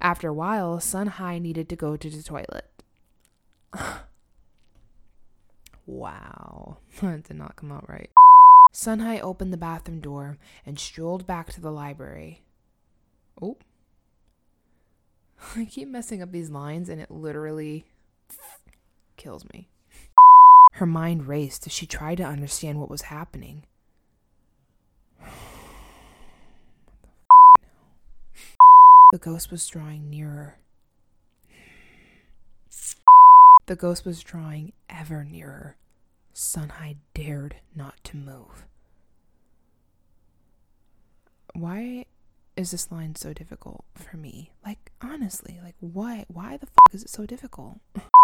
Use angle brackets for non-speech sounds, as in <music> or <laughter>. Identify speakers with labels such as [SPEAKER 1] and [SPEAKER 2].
[SPEAKER 1] After a while, Sun High needed to go to the toilet. <sighs> wow, <laughs> that did not come out right. Sun High opened the bathroom door and strolled back to the library. Oh. <laughs> I keep messing up these lines and it literally kills me. <laughs> Her mind raced as she tried to understand what was happening. The ghost was drawing nearer. The ghost was drawing ever nearer. Sunhai dared not to move. Why is this line so difficult for me? Like honestly, like why why the fuck is it so difficult? <laughs>